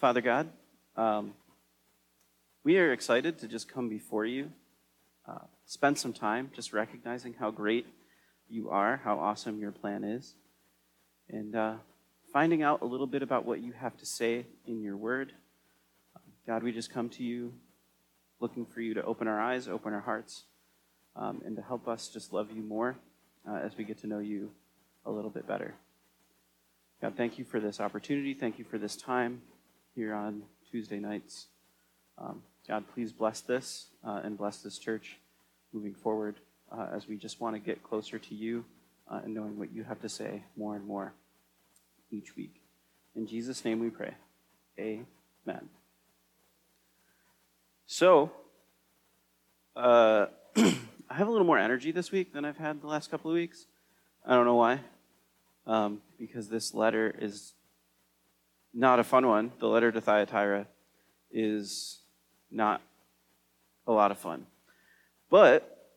Father God, um, we are excited to just come before you, uh, spend some time just recognizing how great you are, how awesome your plan is, and uh, finding out a little bit about what you have to say in your word. God, we just come to you looking for you to open our eyes, open our hearts, um, and to help us just love you more uh, as we get to know you a little bit better. God, thank you for this opportunity. Thank you for this time here on Tuesday nights. Um, God, please bless this uh, and bless this church moving forward uh, as we just want to get closer to you uh, and knowing what you have to say more and more each week. In Jesus' name we pray. Amen. So, uh, I have a little more energy this week than I've had the last couple of weeks. I don't know why. Um, because this letter is not a fun one. The letter to Thyatira is not a lot of fun. But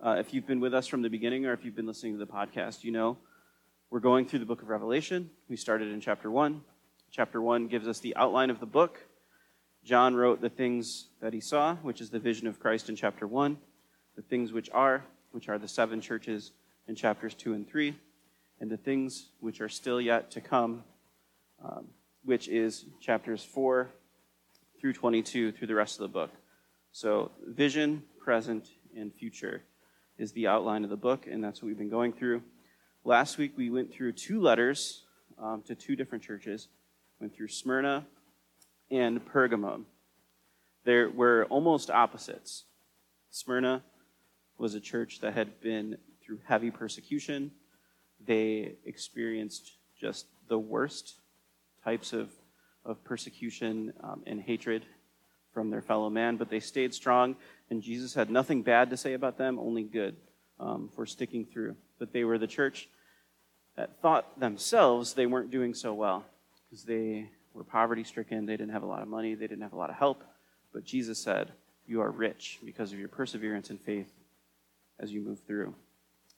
uh, if you've been with us from the beginning or if you've been listening to the podcast, you know we're going through the book of Revelation. We started in chapter 1. Chapter 1 gives us the outline of the book. John wrote the things that he saw, which is the vision of Christ in chapter 1, the things which are, which are the seven churches in chapters 2 and 3, and the things which are still yet to come, um, which is chapters 4 through 22 through the rest of the book. So, vision, present, and future is the outline of the book, and that's what we've been going through. Last week we went through two letters um, to two different churches. Went through Smyrna and Pergamum. They were almost opposites. Smyrna was a church that had been through heavy persecution. They experienced just the worst types of, of persecution um, and hatred from their fellow man, but they stayed strong, and Jesus had nothing bad to say about them, only good um, for sticking through. But they were the church that thought themselves they weren't doing so well because they were poverty stricken, they didn't have a lot of money, they didn't have a lot of help. But Jesus said, You are rich because of your perseverance and faith as you move through.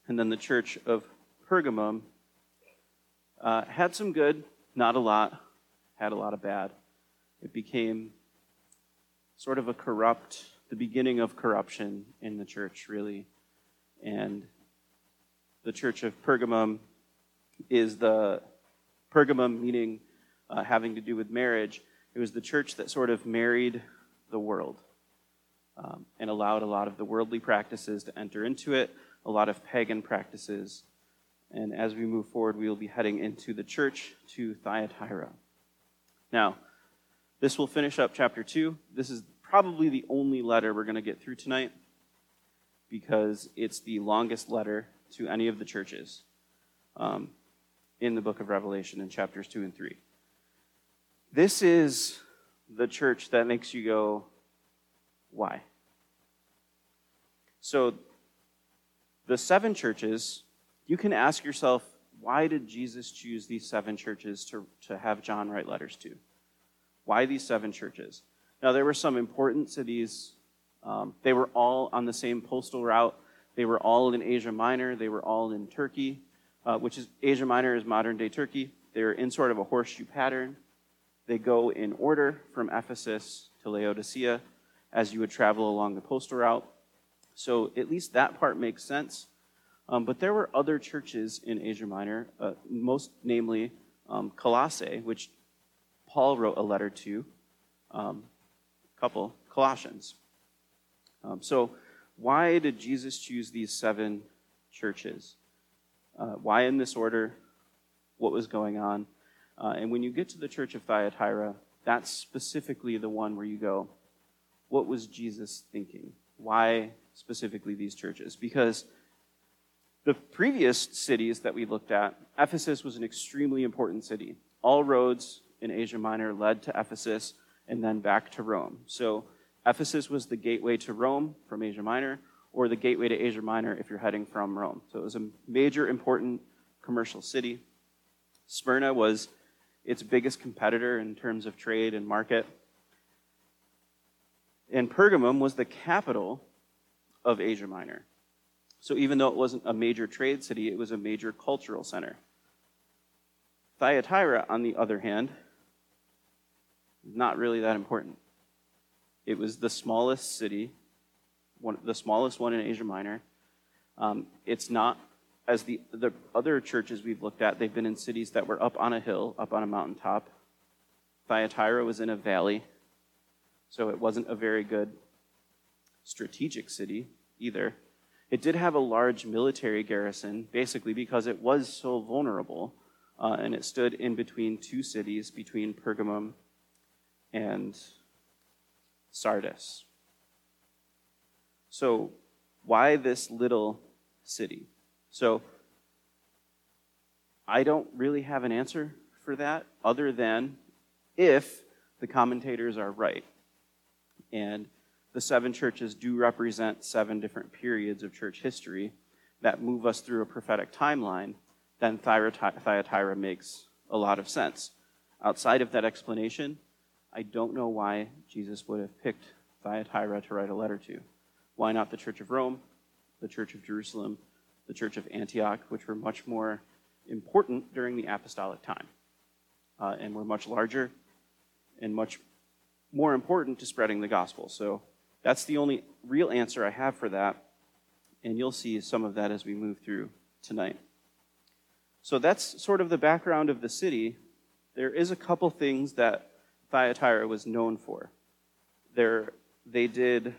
And then the church of Pergamum uh, had some good, not a lot, had a lot of bad. It became sort of a corrupt, the beginning of corruption in the church, really. And the church of Pergamum is the Pergamum, meaning uh, having to do with marriage. It was the church that sort of married the world um, and allowed a lot of the worldly practices to enter into it, a lot of pagan practices. And as we move forward, we will be heading into the church to Thyatira. Now, this will finish up chapter 2. This is probably the only letter we're going to get through tonight because it's the longest letter to any of the churches um, in the book of Revelation in chapters 2 and 3. This is the church that makes you go, why? So, the seven churches, you can ask yourself, why did Jesus choose these seven churches to, to have John write letters to? Why these seven churches? Now, there were some important cities. Um, they were all on the same postal route. They were all in Asia Minor. They were all in Turkey, uh, which is Asia Minor is modern day Turkey. They were in sort of a horseshoe pattern. They go in order from Ephesus to Laodicea as you would travel along the postal route. So at least that part makes sense. Um, but there were other churches in Asia Minor, uh, most namely um, Colossae, which Paul wrote a letter to, um, a couple, Colossians. Um, so why did Jesus choose these seven churches? Uh, why in this order? What was going on? Uh, and when you get to the church of Thyatira, that's specifically the one where you go, what was Jesus thinking? Why specifically these churches? Because the previous cities that we looked at, Ephesus was an extremely important city. All roads in Asia Minor led to Ephesus and then back to Rome. So Ephesus was the gateway to Rome from Asia Minor, or the gateway to Asia Minor if you're heading from Rome. So it was a major, important commercial city. Smyrna was its biggest competitor in terms of trade and market. And Pergamum was the capital of Asia Minor. So even though it wasn't a major trade city, it was a major cultural center. Thyatira, on the other hand, Not really that important. It was the smallest city, one, the smallest one in Asia Minor. Um, it's not, as the, the other churches we've looked at, they've been in cities that were up on a hill, up on a mountaintop. Thyatira was in a valley, so it wasn't a very good strategic city either. It did have a large military garrison, basically because it was so vulnerable, uh, and it stood in between two cities, between Pergamum and Sardis. So, why this little city? So, I don't really have an answer for that other than if the commentators are right. And the seven churches do represent seven different periods of church history that move us through a prophetic timeline, then Thyatira makes a lot of sense. Outside of that explanation, I don't know why Jesus would have picked Thyatira to write a letter to. Why not the Church of Rome, the Church of Jerusalem, the Church of Antioch, which were much more important during the apostolic time uh, and were much larger and much more important to spreading the gospel. So that's the only real answer I have for that. And you'll see some of that as we move through tonight. So that's sort of the background of the city. There is a couple things that Thyatira was known for. There, they did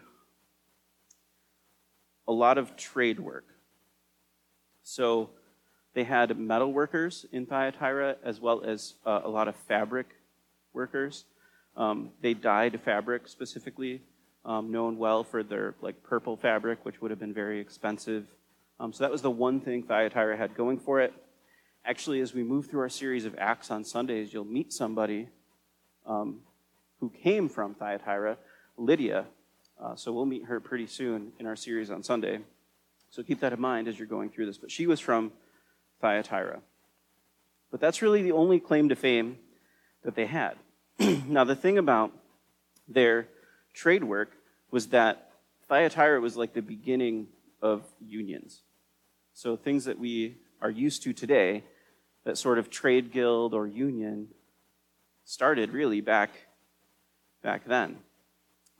a lot of trade work. So they had metal workers in Thyatira as well as uh, a lot of fabric workers. Um, they dyed fabric specifically um, known well for their like purple fabric, which would have been very expensive. Um, so that was the one thing Thyatira had going for it. Actually, as we move through our series of Acts on Sundays, you'll meet somebody um, who came from Thyatira, Lydia. Uh, so we'll meet her pretty soon in our series on Sunday. So keep that in mind as you're going through this. But she was from Thyatira. But that's really the only claim to fame that they had. now, the thing about their trade work was that Thyatira was like the beginning of unions. So things that we are used to today, that sort of trade guild or union, started really back back then.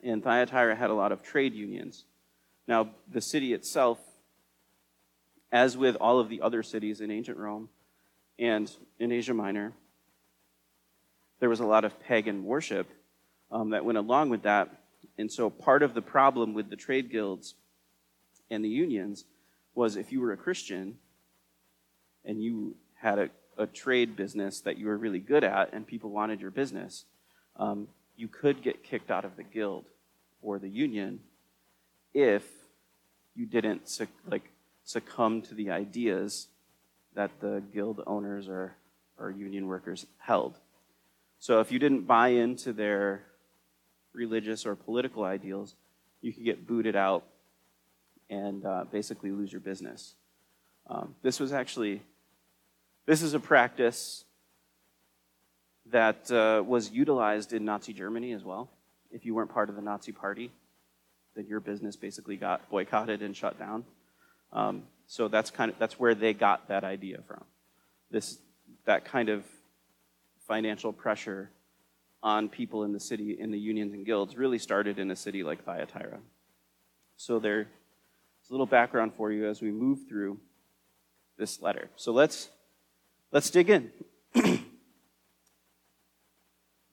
And Thyatira had a lot of trade unions. Now, the city itself, as with all of the other cities in ancient Rome and in Asia Minor, there was a lot of pagan worship um, that went along with that. And so part of the problem with the trade guilds and the unions was if you were a Christian and you had a, a trade business that you were really good at and people wanted your business, um, you could get kicked out of the guild or the union if you didn't like succumb to the ideas that the guild owners or, or union workers held. So if you didn't buy into their religious or political ideals, you could get booted out and uh, basically lose your business. Um, this was actually, this is a practice that uh, was utilized in Nazi Germany as well. If you weren't part of the Nazi party, then your business basically got boycotted and shut down. Um, so that's kind of that's where they got that idea from. This that kind of financial pressure on people in the city, in the unions and guilds, really started in a city like Thyatira. So there's a little background for you as we move through this letter. So let's let's dig in. this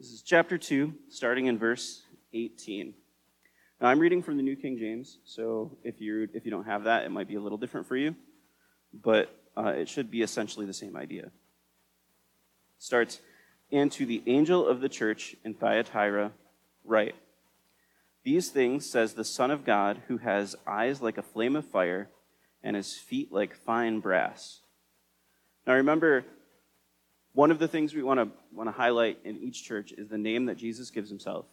is chapter 2, starting in verse 18. Now I'm reading from the New King James, so if you if you don't have that, it might be a little different for you, but uh, it should be essentially the same idea. Starts and to the angel of the church in Thyatira, write These things says the Son of God, who has eyes like a flame of fire and his feet like fine brass. Now remember, one of the things we want to want to highlight in each church is the name that Jesus gives himself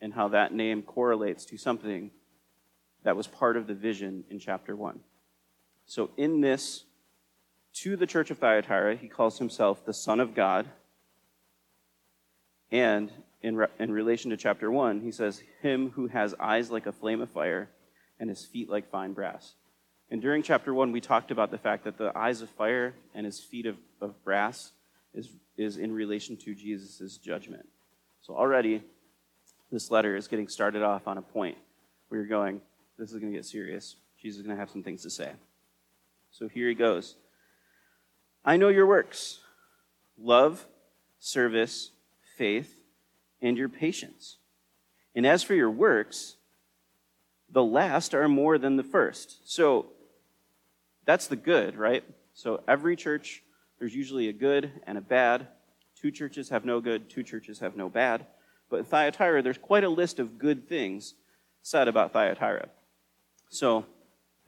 and how that name correlates to something that was part of the vision in chapter 1. So in this to the church of Thyatira, he calls himself the Son of God and in, re- in relation to chapter 1, he says, Him who has eyes like a flame of fire and his feet like fine brass. And during chapter 1, we talked about the fact that the eyes of fire and his feet of, of brass is, is in relation to Jesus' judgment. So already, this letter is getting started off on a point where you're going, this is going to get serious. Jesus is going to have some things to say. So here he goes. I know your works love, service, faith, and your patience. And as for your works, the last are more than the first. So that's the good, right? So every church, there's usually a good and a bad. Two churches have no good, two churches have no bad. But in Thyatira, there's quite a list of good things said about Thyatira. So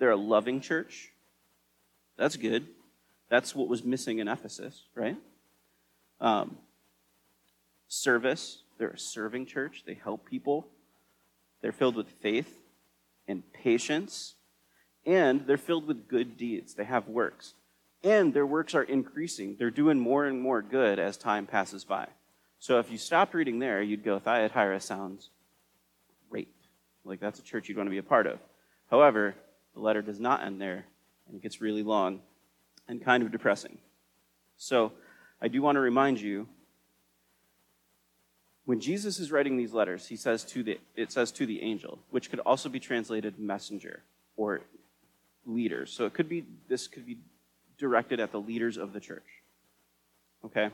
they're a loving church. That's good. That's what was missing in Ephesus, right? Um, service. They're a serving church. They help people. They're filled with faith and patience. And they're filled with good deeds. They have works. And their works are increasing. They're doing more and more good as time passes by. So if you stopped reading there, you'd go, Thyatira sounds great. Like that's a church you'd want to be a part of. However, the letter does not end there, and it gets really long and kind of depressing. So I do want to remind you when Jesus is writing these letters, he says to the, it says to the angel, which could also be translated messenger or leader. So it could be, this could be directed at the leaders of the church. Okay?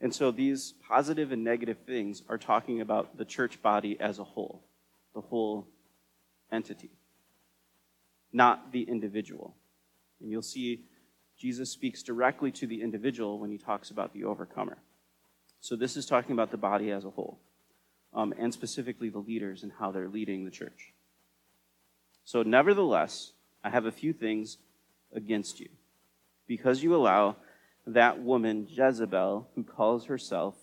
And so these positive and negative things are talking about the church body as a whole, the whole entity, not the individual. And you'll see Jesus speaks directly to the individual when he talks about the overcomer. So this is talking about the body as a whole, um, and specifically the leaders and how they're leading the church. So, nevertheless, I have a few things against you, because you allow that woman Jezebel, who calls herself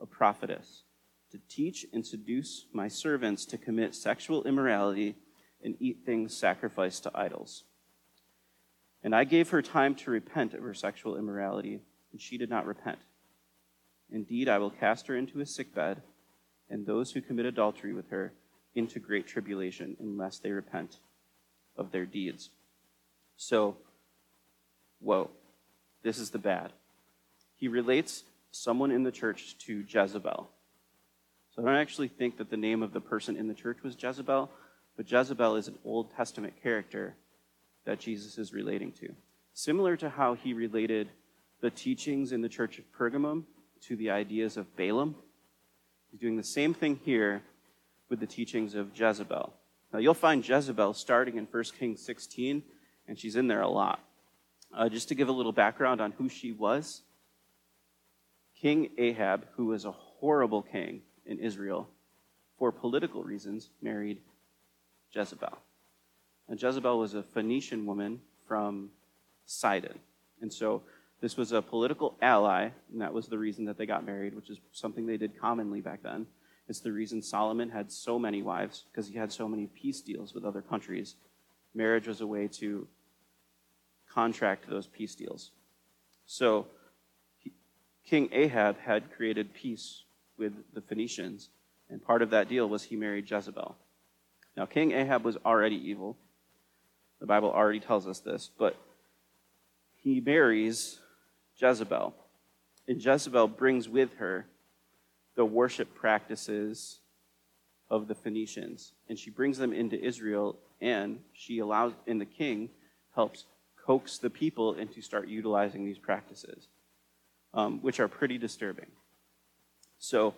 a prophetess, to teach and seduce my servants to commit sexual immorality and eat things sacrificed to idols. And I gave her time to repent of her sexual immorality, and she did not repent. Indeed, I will cast her into a sickbed, and those who commit adultery with her into great tribulation, unless they repent of their deeds. So, whoa, this is the bad. He relates someone in the church to Jezebel. So I don't actually think that the name of the person in the church was Jezebel, but Jezebel is an Old Testament character that Jesus is relating to. Similar to how he related the teachings in the church of Pergamum to the ideas of Balaam. He's doing the same thing here with the teachings of Jezebel. Now, you'll find Jezebel starting in 1 Kings 16, and she's in there a lot. Uh, just to give a little background on who she was King Ahab, who was a horrible king in Israel, for political reasons, married Jezebel. And Jezebel was a Phoenician woman from Sidon. And so this was a political ally, and that was the reason that they got married, which is something they did commonly back then. It's the reason Solomon had so many wives, because he had so many peace deals with other countries. Marriage was a way to contract those peace deals. So he, King Ahab had created peace with the Phoenicians, and part of that deal was he married Jezebel. Now, King Ahab was already evil. The Bible already tells us this, but he marries Jezebel. And Jezebel brings with her the worship practices of the Phoenicians. And she brings them into Israel, and she allows, and the king helps coax the people into start utilizing these practices, um, which are pretty disturbing. So,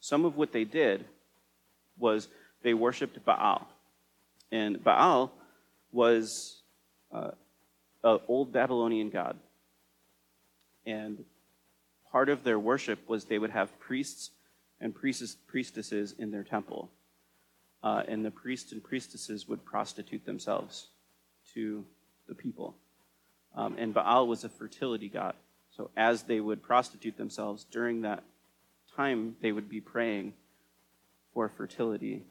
some of what they did was they worshiped Baal. And Baal was uh, an old Babylonian god. And part of their worship was they would have priests and priestesses in their temple. Uh, and the priests and priestesses would prostitute themselves to the people. Um, and Baal was a fertility god. So as they would prostitute themselves during that time, they would be praying for fertility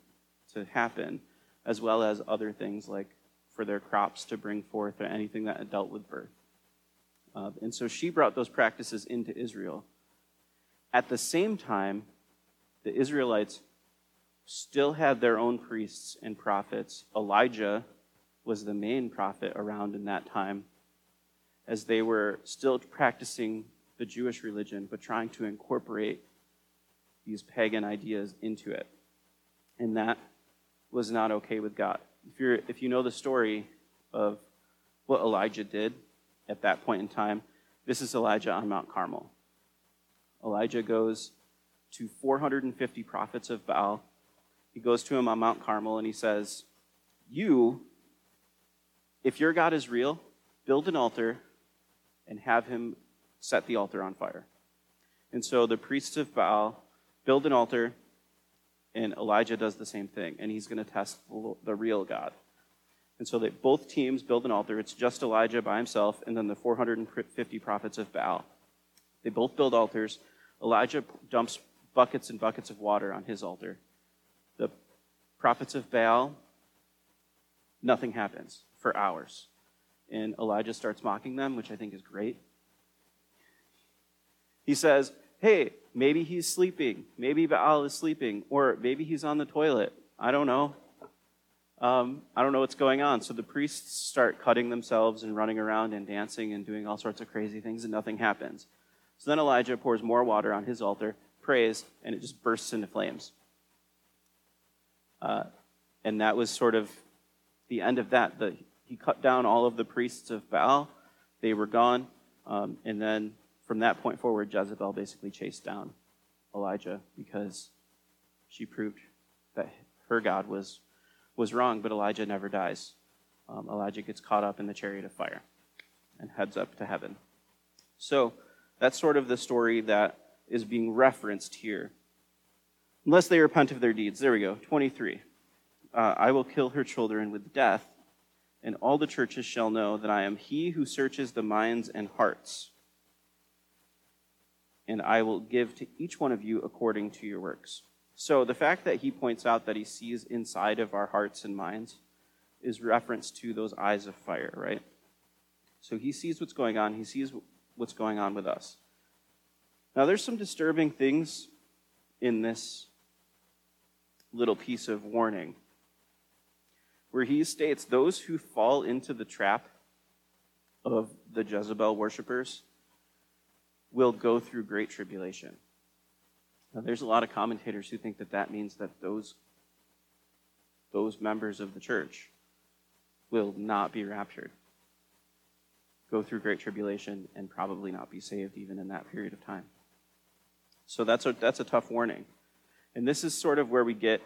to happen, as well as other things like for their crops to bring forth or anything that dealt with birth. Uh, and so she brought those practices into Israel. At the same time, the Israelites still had their own priests and prophets. Elijah was the main prophet around in that time, as they were still practicing the Jewish religion, but trying to incorporate these pagan ideas into it. And that was not okay with God. If, you're, if you know the story of what Elijah did at that point in time, this is Elijah on Mount Carmel. Elijah goes to 450 prophets of Baal. He goes to him on Mount Carmel and he says, You, if your God is real, build an altar and have him set the altar on fire. And so the priests of Baal build an altar, and Elijah does the same thing, and he's going to test the real God. And so that both teams build an altar. It's just Elijah by himself, and then the 450 prophets of Baal. They both build altars. Elijah dumps buckets and buckets of water on his altar. The prophets of Baal, nothing happens for hours. And Elijah starts mocking them, which I think is great. He says, Hey, maybe he's sleeping. Maybe Baal is sleeping. Or maybe he's on the toilet. I don't know. Um, I don't know what's going on. So the priests start cutting themselves and running around and dancing and doing all sorts of crazy things, and nothing happens. So then Elijah pours more water on his altar, prays, and it just bursts into flames. Uh, and that was sort of the end of that. The, he cut down all of the priests of Baal. They were gone. Um, and then from that point forward, Jezebel basically chased down Elijah because she proved that her God was, was wrong, but Elijah never dies. Um, Elijah gets caught up in the chariot of fire and heads up to heaven. So that's sort of the story that is being referenced here. Unless they repent of their deeds. There we go. 23. Uh, I will kill her children with death, and all the churches shall know that I am he who searches the minds and hearts and I will give to each one of you according to your works. So the fact that he points out that he sees inside of our hearts and minds is reference to those eyes of fire, right? So he sees what's going on, he sees what's going on with us. Now, there's some disturbing things in this little piece of warning where he states those who fall into the trap of the Jezebel worshippers will go through great tribulation. Now, there's a lot of commentators who think that that means that those, those members of the church will not be raptured, go through great tribulation, and probably not be saved even in that period of time. So that's a, that's a tough warning. And this is sort of where we get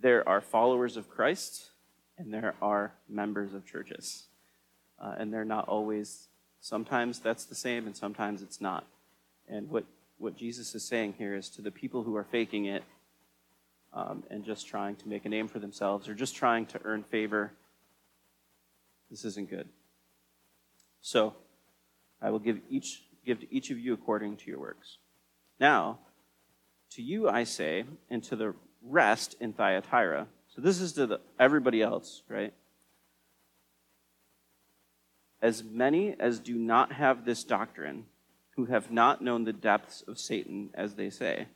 there are followers of Christ and there are members of churches. Uh, and they're not always Sometimes that's the same, and sometimes it's not. And what, what Jesus is saying here is to the people who are faking it um, and just trying to make a name for themselves or just trying to earn favor, this isn't good. So, I will give each give to each of you according to your works. Now, to you I say, and to the rest in Thyatira. So this is to the, everybody else, right? as many as do not have this doctrine, who have not known the depths of Satan, as they say,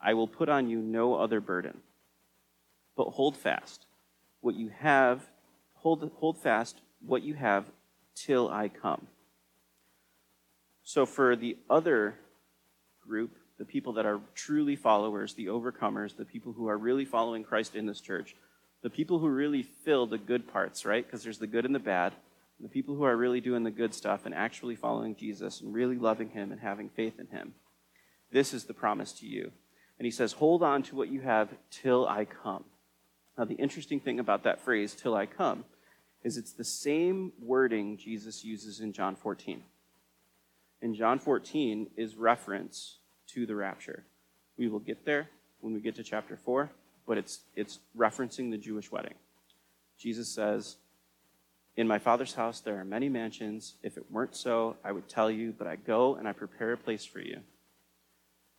I will put on you no other burden. But hold fast what you have, hold, hold fast what you have till I come. So, for the other group, the people that are truly followers, the overcomers, the people who are really following Christ in this church, the people who really fill the good parts, right? Because there's the good and the bad the people who are really doing the good stuff and actually following Jesus and really loving him and having faith in him. This is the promise to you. And he says, Hold on to what you have till I come. Now, the interesting thing about that phrase, till I come, is it's the same wording Jesus uses in John 14. In John 14 is reference to the rapture. We will get there when we get to chapter 4, but it's, it's referencing the Jewish wedding. Jesus says, in my Father's house there are many mansions. If it weren't so, I would tell you, but I go and I prepare a place for you.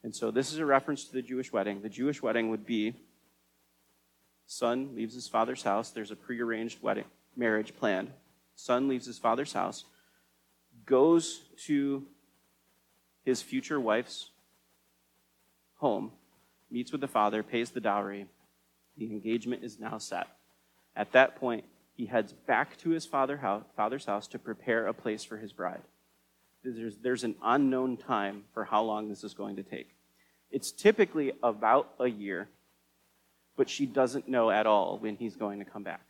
And so this is a reference to the Jewish wedding. The Jewish wedding would be son leaves his father's house. There's a prearranged wedding marriage planned. Son leaves his father's house, goes to his future wife's home, meets with the father, pays the dowry. The engagement is now set. At that point, he heads back to his father house, father's house to prepare a place for his bride. There's, there's an unknown time for how long this is going to take. It's typically about a year, but she doesn't know at all when he's going to come back.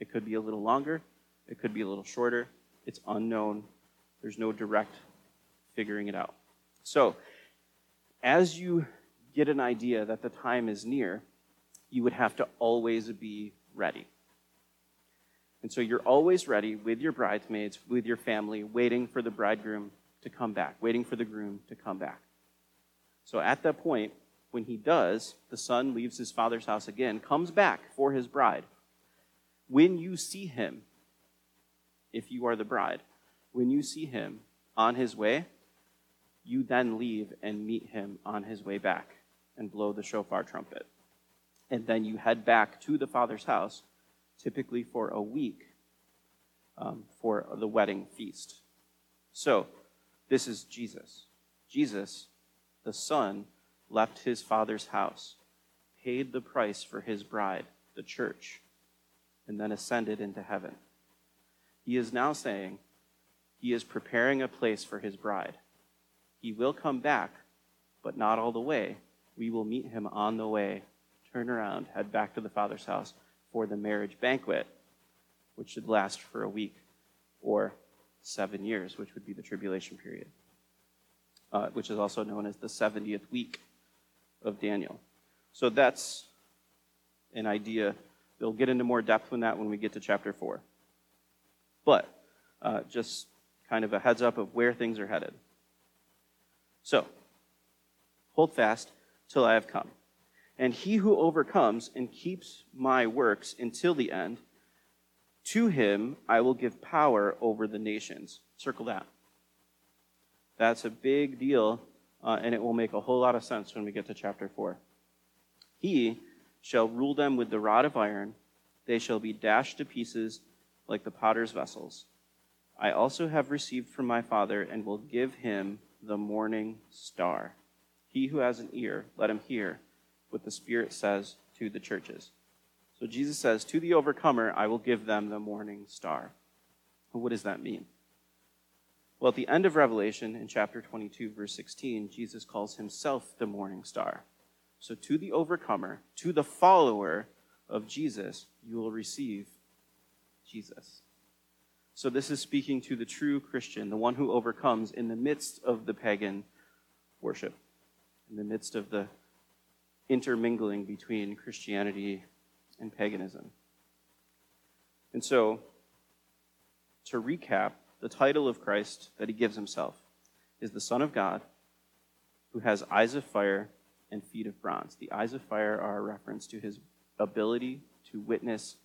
It could be a little longer, it could be a little shorter. It's unknown. There's no direct figuring it out. So, as you get an idea that the time is near, you would have to always be ready. And so you're always ready with your bridesmaids, with your family, waiting for the bridegroom to come back, waiting for the groom to come back. So at that point, when he does, the son leaves his father's house again, comes back for his bride. When you see him, if you are the bride, when you see him on his way, you then leave and meet him on his way back and blow the shofar trumpet. And then you head back to the father's house, typically for a week, um, for the wedding feast. So, this is Jesus. Jesus, the Son, left his father's house, paid the price for his bride, the church, and then ascended into heaven. He is now saying he is preparing a place for his bride. He will come back, but not all the way. We will meet him on the way, turn around, head back to the Father's house for the marriage banquet, which should last for a week or seven years, which would be the tribulation period, uh, which is also known as the 70th week of Daniel. So that's an idea. They'll get into more depth on that when we get to chapter 4. But uh, just kind of a heads up of where things are headed. So, hold fast till I have come. And he who overcomes and keeps my works until the end, to him I will give power over the nations. Circle that. That's a big deal, uh, and it will make a whole lot of sense when we get to chapter 4. He shall rule them with the rod of iron, they shall be dashed to pieces like the potter's vessels. I also have received from my Father and will give him the morning star. He who has an ear, let him hear what the Spirit says to the churches. So Jesus says, To the overcomer, I will give them the morning star. what does that mean? Well, at the end of Revelation, in chapter 22, verse 16, Jesus calls himself the morning star. So to the overcomer, to the follower of Jesus, you will receive Jesus. So this is speaking to the true Christian, the one who overcomes in the midst of the pagan worship, in the midst of the intermingling between Christianity and paganism. And so, to recap, the title of Christ that he gives himself is the Son of God who has eyes of fire and feet of bronze. The eyes of fire are a reference to his ability to witness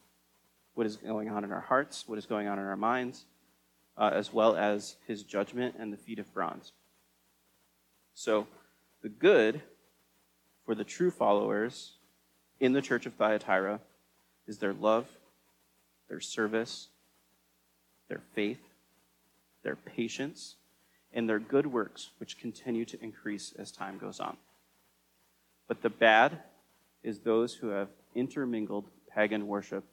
what is going on in our hearts, what is going on in our minds, uh, as well as his judgment and the feet of bronze. So, the good for the true followers in the church of Thyatira is their love, their service, their faith, their patience, and their good works, which continue to increase as time goes on. But the bad is those who have intermingled pagan worship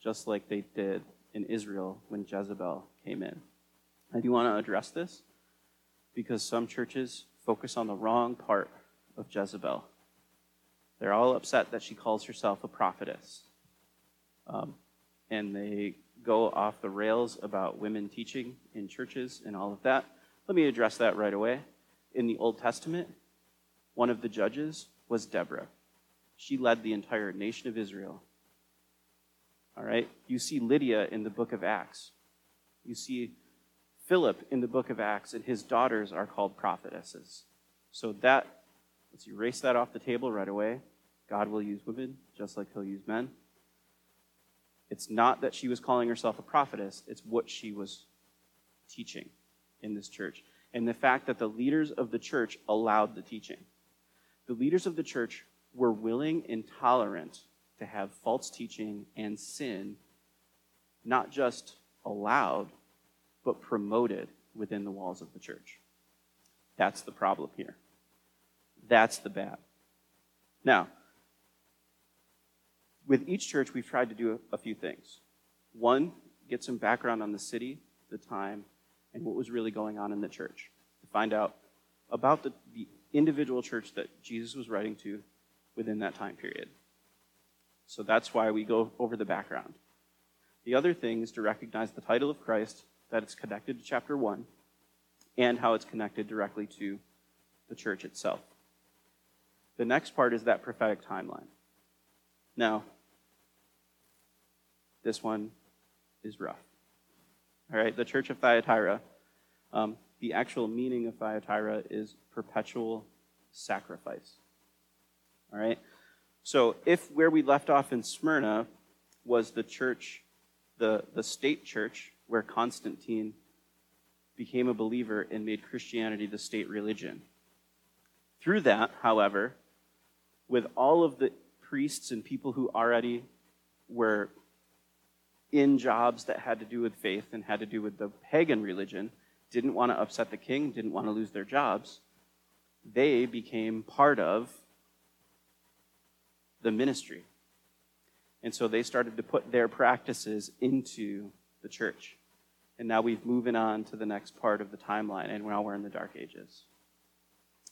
just like they did in Israel when Jezebel came in. I do want to address this because some churches focus on the wrong part of Jezebel. They're all upset that she calls herself a prophetess. Um, and they go off the rails about women teaching in churches and all of that. Let me address that right away. In the Old Testament, one of the judges was Deborah. She led the entire nation of Israel all right? You see Lydia in the book of Acts. You see Philip in the book of Acts, and his daughters are called prophetesses. So that, let's erase that off the table right away. God will use women just like he'll use men. It's not that she was calling herself a prophetess, it's what she was teaching in this church. And the fact that the leaders of the church allowed the teaching. The leaders of the church were willing and tolerant to have false teaching and sin not just allowed, but promoted within the walls of the church. That's the problem here. That's the bad. Now, with each church, we've tried to do a, few things. One, get some background on the city, the time, and what was really going on in the church to find out about the, the individual church that Jesus was writing to within that time period. So that's why we go over the background. The other thing is to recognize the title of Christ, that it's connected to chapter 1, and how it's connected directly to the church itself. The next part is that prophetic timeline. Now, this one is rough. All right, the church of Thyatira, um, the actual meaning of Thyatira is perpetual sacrifice. All right, so if where we left off in Smyrna was the church, the, the state church, where Constantine became a believer and made Christianity the state religion. Through that, however, with all of the priests and people who already were in jobs that had to do with faith and had to do with the pagan religion, didn't want to upset the king, didn't want to lose their jobs, they became part of the ministry. And so they started to put their practices into the church. And now we've moving on to the next part of the timeline, and now we're in the dark ages.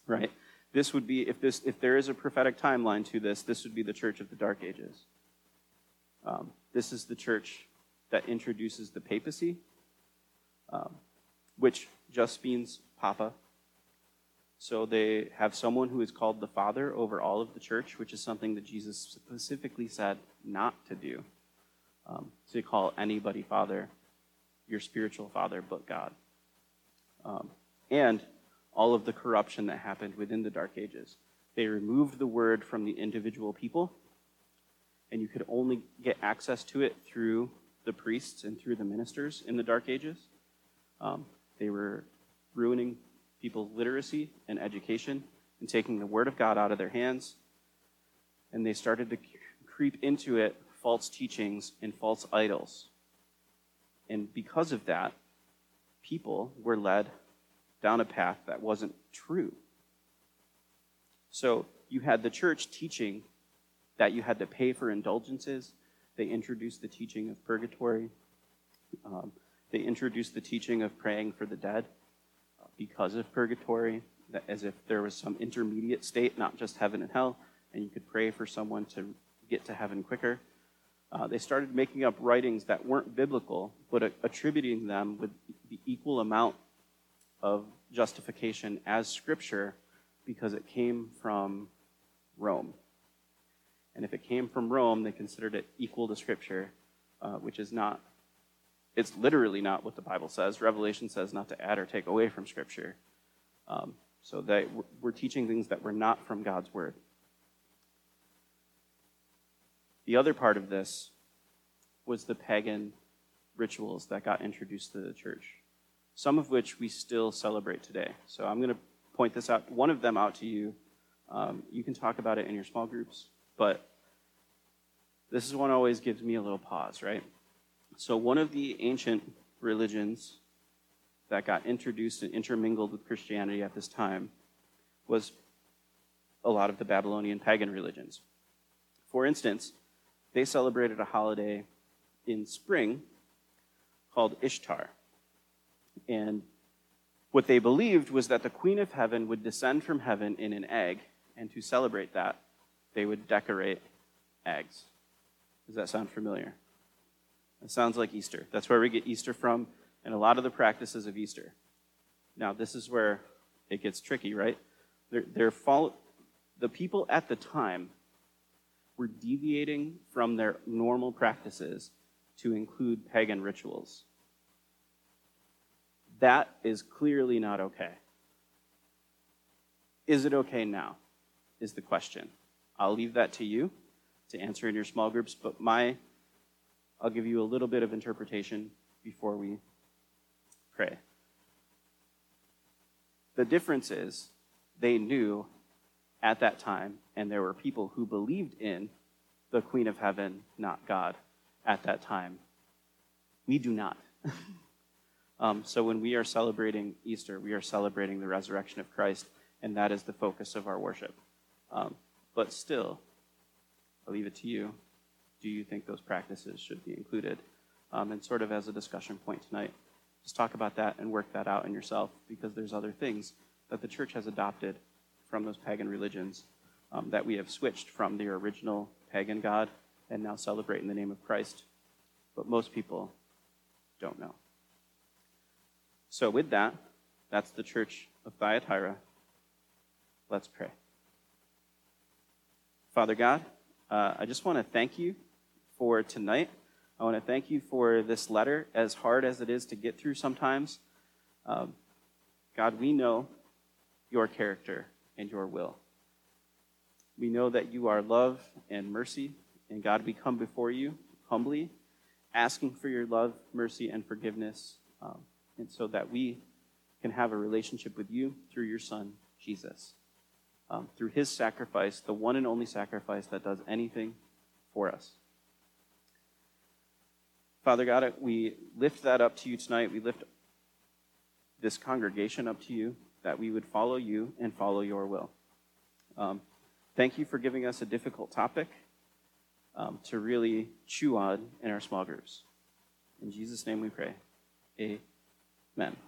Right? This would be, if, this, if there is a prophetic timeline to this, this would be the church of the Dark Ages. Um, this is the church that introduces the papacy, um, which just means Papa. So they have someone who is called the Father over all of the church, which is something that Jesus specifically said not to do. Um, to call anybody Father, your spiritual Father, but God. Um, and all of the corruption that happened within the Dark Ages. They removed the word from the individual people, and you could only get access to it through the priests and through the ministers in the Dark Ages. Um, they were ruining people's literacy and education and taking the word of God out of their hands. And they started to creep into it false teachings and false idols. And because of that, people were led down a path that wasn't true. So you had the church teaching that you had to pay for indulgences. They introduced the teaching of purgatory. Um, they introduced the teaching of praying for the dead uh, because of purgatory, as if there was some intermediate state, not just heaven and hell, and you could pray for someone to get to heaven quicker. Uh, they started making up writings that weren't biblical, but attributing them with the equal amount of justification as scripture because it came from Rome. And if it came from Rome, they considered it equal to scripture, uh, which is not, it's literally not what the Bible says. Revelation says not to add or take away from scripture. Um, so they were teaching things that were not from God's word. The other part of this was the pagan rituals that got introduced to the church some of which we still celebrate today. So I'm going to point this out, one of them out to you. Um, you can talk about it in your small groups, but this is one always gives me a little pause, right? So one of the ancient religions that got introduced and intermingled with Christianity at this time was a lot of the Babylonian pagan religions. For instance, they celebrated a holiday in spring called Ishtar. And what they believed was that the Queen of Heaven would descend from heaven in an egg, and to celebrate that, they would decorate eggs. Does that sound familiar? It sounds like Easter. That's where we get Easter from, and a lot of the practices of Easter. Now, this is where it gets tricky, right? They're, they're follow, the people at the time were deviating from their normal practices to include pagan rituals. That is clearly not okay. Is it okay now? Is the question. I'll leave that to you to answer in your small groups, but my I'll give you a little bit of interpretation before we pray. The difference is they knew at that time, and there were people who believed in the Queen of Heaven, not God, at that time. We do not. Um, so when we are celebrating Easter, we are celebrating the resurrection of Christ, and that is the focus of our worship. Um, but still, I'll leave it to you. Do you think those practices should be included? Um, and sort of as a discussion point tonight, just talk about that and work that out in yourself because there's other things that the church has adopted from those pagan religions, um, that we have switched from their original pagan God and now celebrate in the name of Christ. But most people don't know. So, with that, that's the church of Thyatira. Let's pray. Father God, uh, I just want to thank you for tonight. I want to thank you for this letter, as hard as it is to get through sometimes. Um, God, we know your character and your will. We know that you are love and mercy, and God, we come before you humbly, asking for your love, mercy, and forgiveness, um, and so that we can have a relationship with you through your Son, Jesus. Um, through his sacrifice, the one and only sacrifice that does anything for us. Father God, we lift that up to you tonight. We lift this congregation up to you, that we would follow you and follow your will. Um, thank you for giving us a difficult topic um, to really chew on in our small groups. In Jesus' name we pray. Amen.